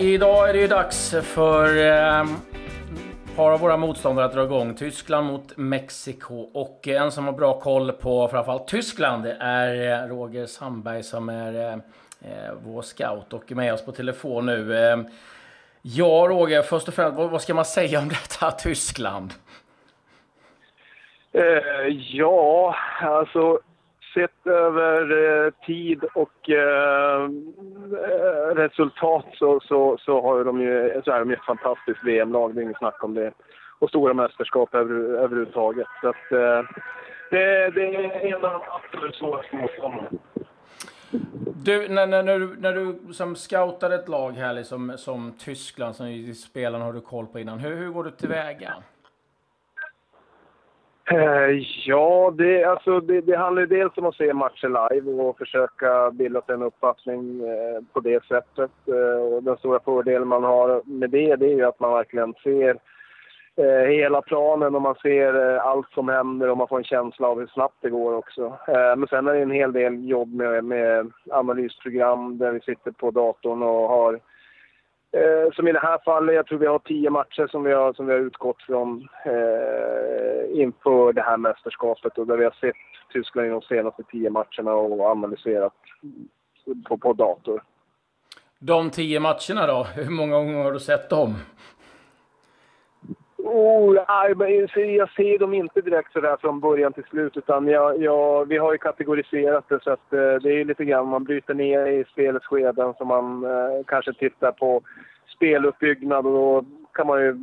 idag är det ju dags för eh, ett par av våra motståndare att dra igång. Tyskland mot Mexiko. Och en som har bra koll på framförallt Tyskland är eh, Roger Sandberg som är eh, eh, vår scout och är med oss på telefon nu. Eh, ja, Roger, först och främst, vad, vad ska man säga om detta Tyskland? Eh, ja, alltså sett över eh, tid och eh, eh resultat så, så, så, har de ju, så är de ju ett fantastiskt VM-lag, det är inget snack om det. Och stora mästerskap över, överhuvudtaget. Så att, eh, det, det är en av de absolut svåraste motståndarna. Du, när, när, när, du, när du som scoutar ett lag här, liksom, som Tyskland, som spelarna har du koll på innan, hur, hur går du tillväga? Eh, ja, det, alltså, det, det handlar dels om att se matcher live och försöka bilda sig en uppfattning eh, på det sättet. Eh, och den stora fördelen man har med det, det är ju att man verkligen ser eh, hela planen och man ser eh, allt som händer och man får en känsla av hur snabbt det går också. Eh, men sen är det en hel del jobb med, med analysprogram där vi sitter på datorn och har Eh, som i det här fallet, jag tror vi har tio matcher som vi har, som vi har utgått från eh, inför det här mästerskapet och där vi har sett Tyskland i de senaste tio matcherna och analyserat på, på dator. De tio matcherna då, hur många gånger har du sett dem? Oh, jag ser dem inte direkt sådär från början till slut. Utan jag, jag, vi har ju kategoriserat det så att eh, det är lite grann man bryter ner i spelets skeden så man eh, kanske tittar på speluppbyggnad och då kan man ju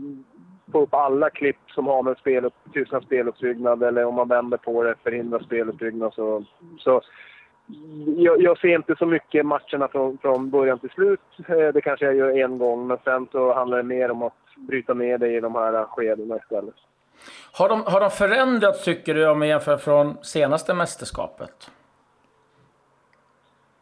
få upp alla klipp som har med spel, tusen speluppbyggnad eller om man vänder på det, förhindra speluppbyggnad. Så, så jag, jag, ser inte så mycket matcherna från, från början till slut. Eh, det kanske jag gör en gång, men sen så handlar det mer om att bryta ner det i de här skedena istället. Har de, har de förändrats, tycker du, om vi jämför från senaste mästerskapet?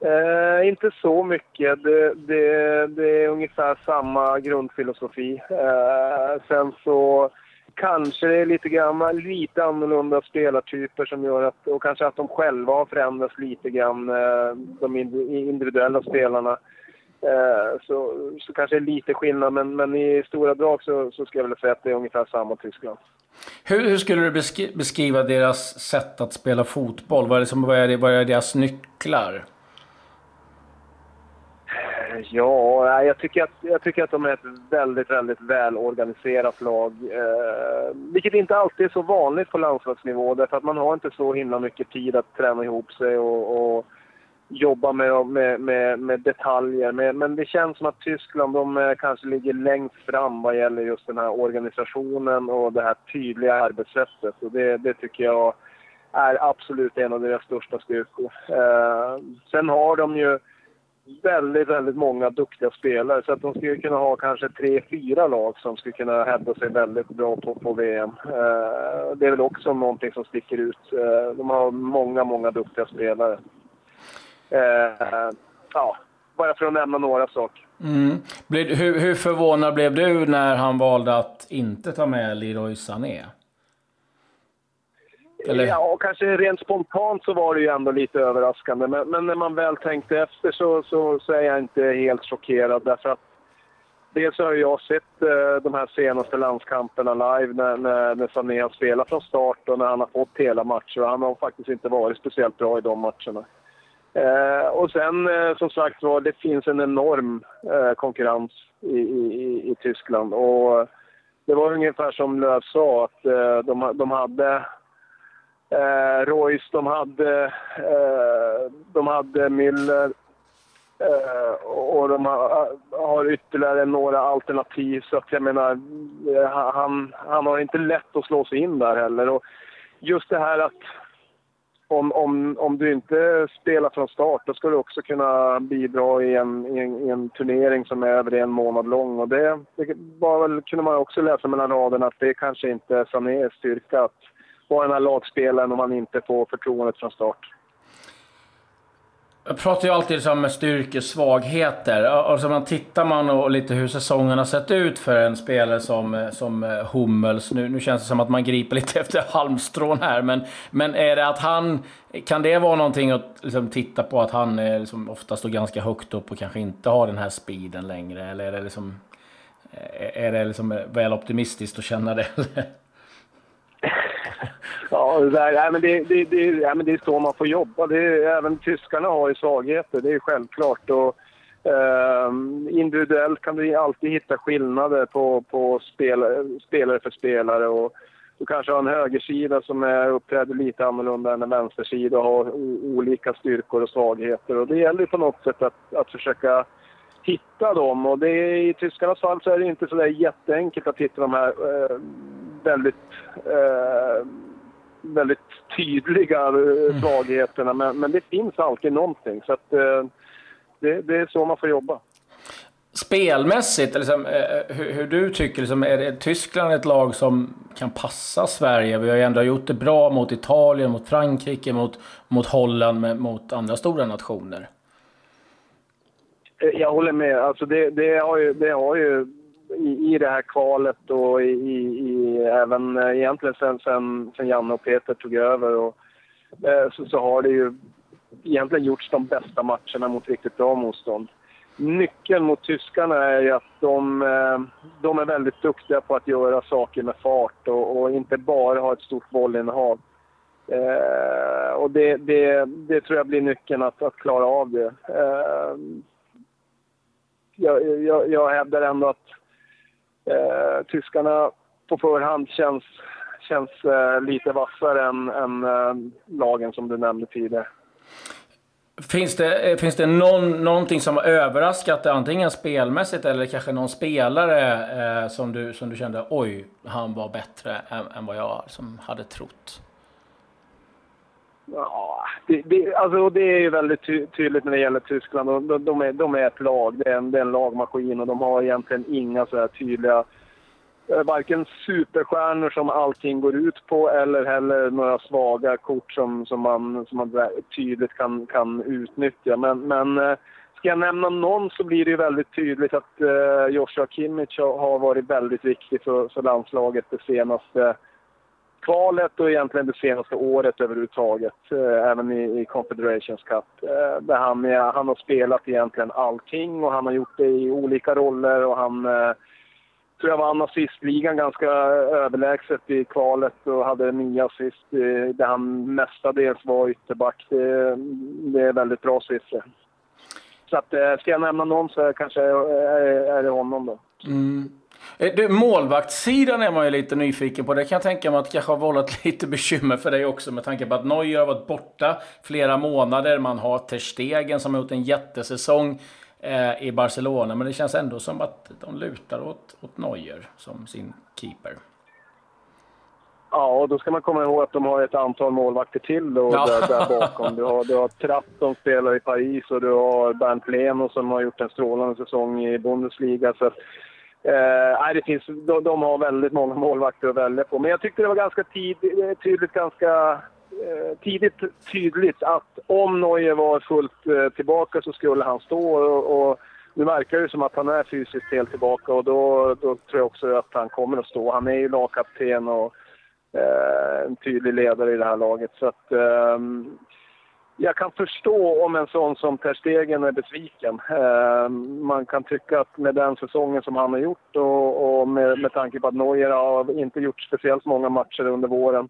Eh, inte så mycket. Det, det, det, är ungefär samma grundfilosofi. Eh, sen så kanske det är lite, grann, lite annorlunda spelartyper som gör att, och kanske att de själva har förändrats lite grann, eh, de individuella spelarna. Eh, så, så kanske det är lite skillnad, men, men i stora drag så, så skulle jag vilja säga att det är ungefär samma Tyskland. Hur, hur skulle du beskriva deras sätt att spela fotboll? Vad är, det som, vad är, det, vad är deras nycklar? Ja, jag tycker, att, jag tycker att de är ett väldigt, väldigt välorganiserat lag. Eh, vilket inte alltid är så vanligt på landslagsnivå därför att man har inte så himla mycket tid att träna ihop sig och, och jobba med, med, med, med detaljer. Men, men, det känns som att Tyskland de eh, kanske ligger längst fram vad gäller just den här organisationen och det här tydliga arbetssättet. Och det, det tycker jag är absolut en av deras största styrkor. Eh, sen har de ju väldigt, väldigt många duktiga spelare. Så att de skulle kunna ha kanske tre, fyra lag som skulle kunna hävda sig väldigt bra på, på VM. Eh, det är väl också någonting som sticker ut. Eh, de har många, många duktiga spelare. Eh, ja, bara för att nämna några saker. Mm. Hur, hur förvånad blev du när han valde att inte ta med Leroy Sané? Eller? Ja, kanske rent spontant så var det ju ändå lite överraskande. Men, men när man väl tänkte efter så, så, så, är jag inte helt chockerad. Därför att dels har jag sett eh, de här senaste landskamperna live när, när, när Sané har spelat från start och när han har fått hela matcher. Han har faktiskt inte varit speciellt bra i de matcherna. Eh, och sen eh, som sagt var, det finns en enorm eh, konkurrens i, i, i, Tyskland. Och det var ungefär som Löf sa, att eh, de, de hade eh, Royce, de hade, eh, de hade Müller eh, och de har, eh, har ytterligare några alternativ. Så att jag menar, eh, han, han har inte lätt att slå sig in där heller. Och just det här att om, om, om du inte spelar från start, då ska du också kunna bidra i en, i en, i en turnering som är över en månad lång. Och det, det var väl, kunde man också läsa mellan raderna att det kanske inte är Sanés styrka att vara den här lagspelaren om man inte får förtroendet från start. Jag pratar ju alltid om styrkesvagheter. Alltså man tittar man och lite hur säsongen har sett ut för en spelare som, som eh, Hummels. Nu, nu känns det som att man griper lite efter halmstrån här, men, men är det att han... Kan det vara någonting att liksom titta på, att han är liksom ofta står ganska högt upp och kanske inte har den här speeden längre? Eller är det liksom... Eh, är det liksom eh, väl optimistiskt att känna det? Ja, det, där, nej, men det, det, det, nej, men det är så man får jobba. Det även tyskarna har ju svagheter, det är självklart. Och, eh, individuellt kan du alltid hitta skillnader på, på spelare, spelare för spelare. Och, du kanske har en högersida som är uppträder lite annorlunda än en vänstersida och har olika styrkor och svagheter. Och det gäller på något sätt att, att försöka hitta dem. Och det, I tyskarnas fall så är det inte så där jätteenkelt att hitta de här eh, väldigt eh, väldigt tydliga eh, mm. svagheterna. Men, men, det finns alltid någonting. Så att, eh, det, det, är så man får jobba. Spelmässigt, liksom, hur, hur, du tycker, liksom, är det Tyskland ett lag som kan passa Sverige? Vi har ju ändå gjort det bra mot Italien, mot Frankrike, mot, mot Holland, mot andra stora nationer. Jag håller med. Alltså det, det, har ju, det har ju i, i det här kvalet och i, i, även eh, egentligen sen, sen, sen Janne och Peter tog över och, eh, så, så har det ju egentligen gjorts de bästa matcherna mot riktigt bra motstånd. Nyckeln mot tyskarna är ju att de, eh, de är väldigt duktiga på att göra saker med fart och, och inte bara ha ett stort bollinnehav. Eh, och det, det, det, tror jag blir nyckeln att, att klara av det. Eh, jag, jag, jag hävdar ändå att eh, tyskarna på förhand känns, känns eh, lite vassare än, än eh, lagen som du nämnde tidigare. Finns det, eh, finns det någon, någonting som har överraskat dig, antingen spelmässigt eller kanske någon spelare eh, som, du, som du kände oj, han var bättre än, än vad jag som hade trott? Ja, det, det, alltså det är ju väldigt ty tydligt när det gäller Tyskland. De, de, är, de är ett lag, det är, en, det är en lagmaskin och de har egentligen inga så här tydliga eh, varken superstjärnor som allting går ut på eller heller några svaga kort som, som, man, som man tydligt kan, kan utnyttja. Men, men eh, ska jag nämna någon så blir det ju väldigt tydligt att eh, Joshua Kimmich har varit väldigt viktig för, för landslaget det senaste kvalet och egentligen det senaste året överhuvudtaget. Eh, även i, i Confederations Cup. Eh, där han, han har spelat egentligen allting och han har gjort det i olika roller och han eh, tror jag vann assistligan ganska överlägset i kvalet och hade nio assist eh, där han mestadels var ytterback. Det, det är väldigt bra siffror. Så att, eh, ska jag nämna någon så kanske eh, är det honom då. Mm. Eh, du, målvaktssidan är man ju lite nyfiken på. Det kan jag tänka mig att kanske har vållat lite bekymmer för dig också med tanke på att Neuer har varit borta flera månader. Man har Ter Stegen som har gjort en jättesäsong eh, i Barcelona. Men det känns ändå som att de lutar åt, åt Neuer som sin keeper. Ja, och då ska man komma ihåg att de har ett antal målvakter till då, ja. där, där, bakom. Du har, du har Trapp som spelar i Paris och du har Bernt Leno som har gjort en strålande säsong i Bundesliga. Så Eh, det finns, de, de, har väldigt många målvakter att välja på. Men jag tyckte det var ganska tid, eh, tydligt, ganska eh, tidigt tydligt att om Neuer var fullt eh, tillbaka så skulle han stå. Och, och nu verkar det som att han är fysiskt helt tillbaka och då, då tror jag också att han kommer att stå. Han är ju lagkapten och eh, en tydlig ledare i det här laget. Så att, eh, jag kan förstå om en sån som Ter Stegen är besviken. Eh, man kan tycka att med den säsongen som han har gjort och, och med, med tanke på att Neuer har inte gjort speciellt många matcher under våren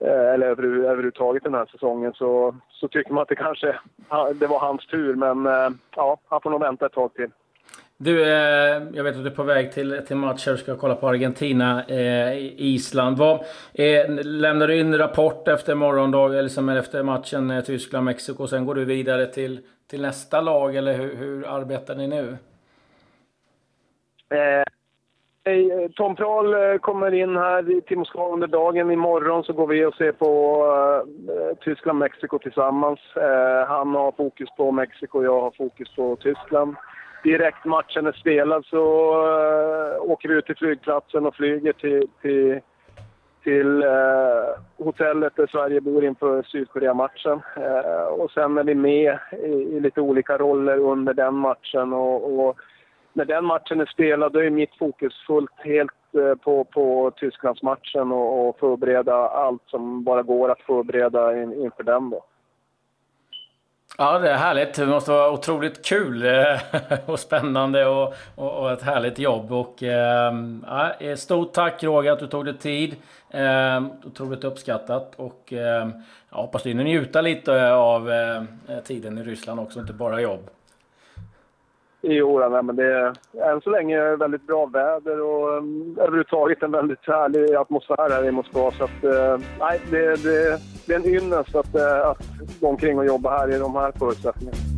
eh, eller över, överhuvudtaget den här säsongen så, så tycker man att det kanske det var hans tur. Men eh, ja, han får nog vänta ett tag till. Du, eh, jag vet att du är på väg till, till matcher och ska kolla på Argentina, eh, Island. Vad, eh, lämnar du in rapport efter morgondag, eller liksom efter matchen eh, Tyskland-Mexiko, sen går du vidare till, till nästa lag, eller hur, hur arbetar ni nu? Eh, eh Tom Prahl eh, kommer in här till Moskva under dagen. Imorgon så går vi och ser på eh, Tyskland-Mexiko tillsammans. Han har fokus på Mexiko, jag har fokus på Tyskland direkt matchen är spelad så uh, åker vi ut till flygplatsen och flyger till, till, till uh, hotellet där Sverige bor inför Sydkorea-matchen. Uh, och sen är vi med i, i, lite olika roller under den matchen. Och, och, när den matchen är spelad då är mitt fokus fullt helt på, på Tysklandsmatchen och, och förbereda allt som bara går att förbereda in, inför den. Då. Ja, det är härligt. Det måste vara otroligt kul eh, och spännande och, och, och ett härligt jobb. Och, ehm, ja, eh, stort tack Roger att du tog dig tid. Eh, otroligt uppskattat. Och ehm, jag hoppas du njuta lite av eh, tiden i Ryssland också, inte bara jobb. Jo, nej, men det är än så länge väldigt bra väder och um, överhuvudtaget en väldigt härlig atmosfär här i Moskva. Så att, uh, nej, det, det, det är en ynnest att, uh, att gå omkring och jobba här i de här förutsättningarna.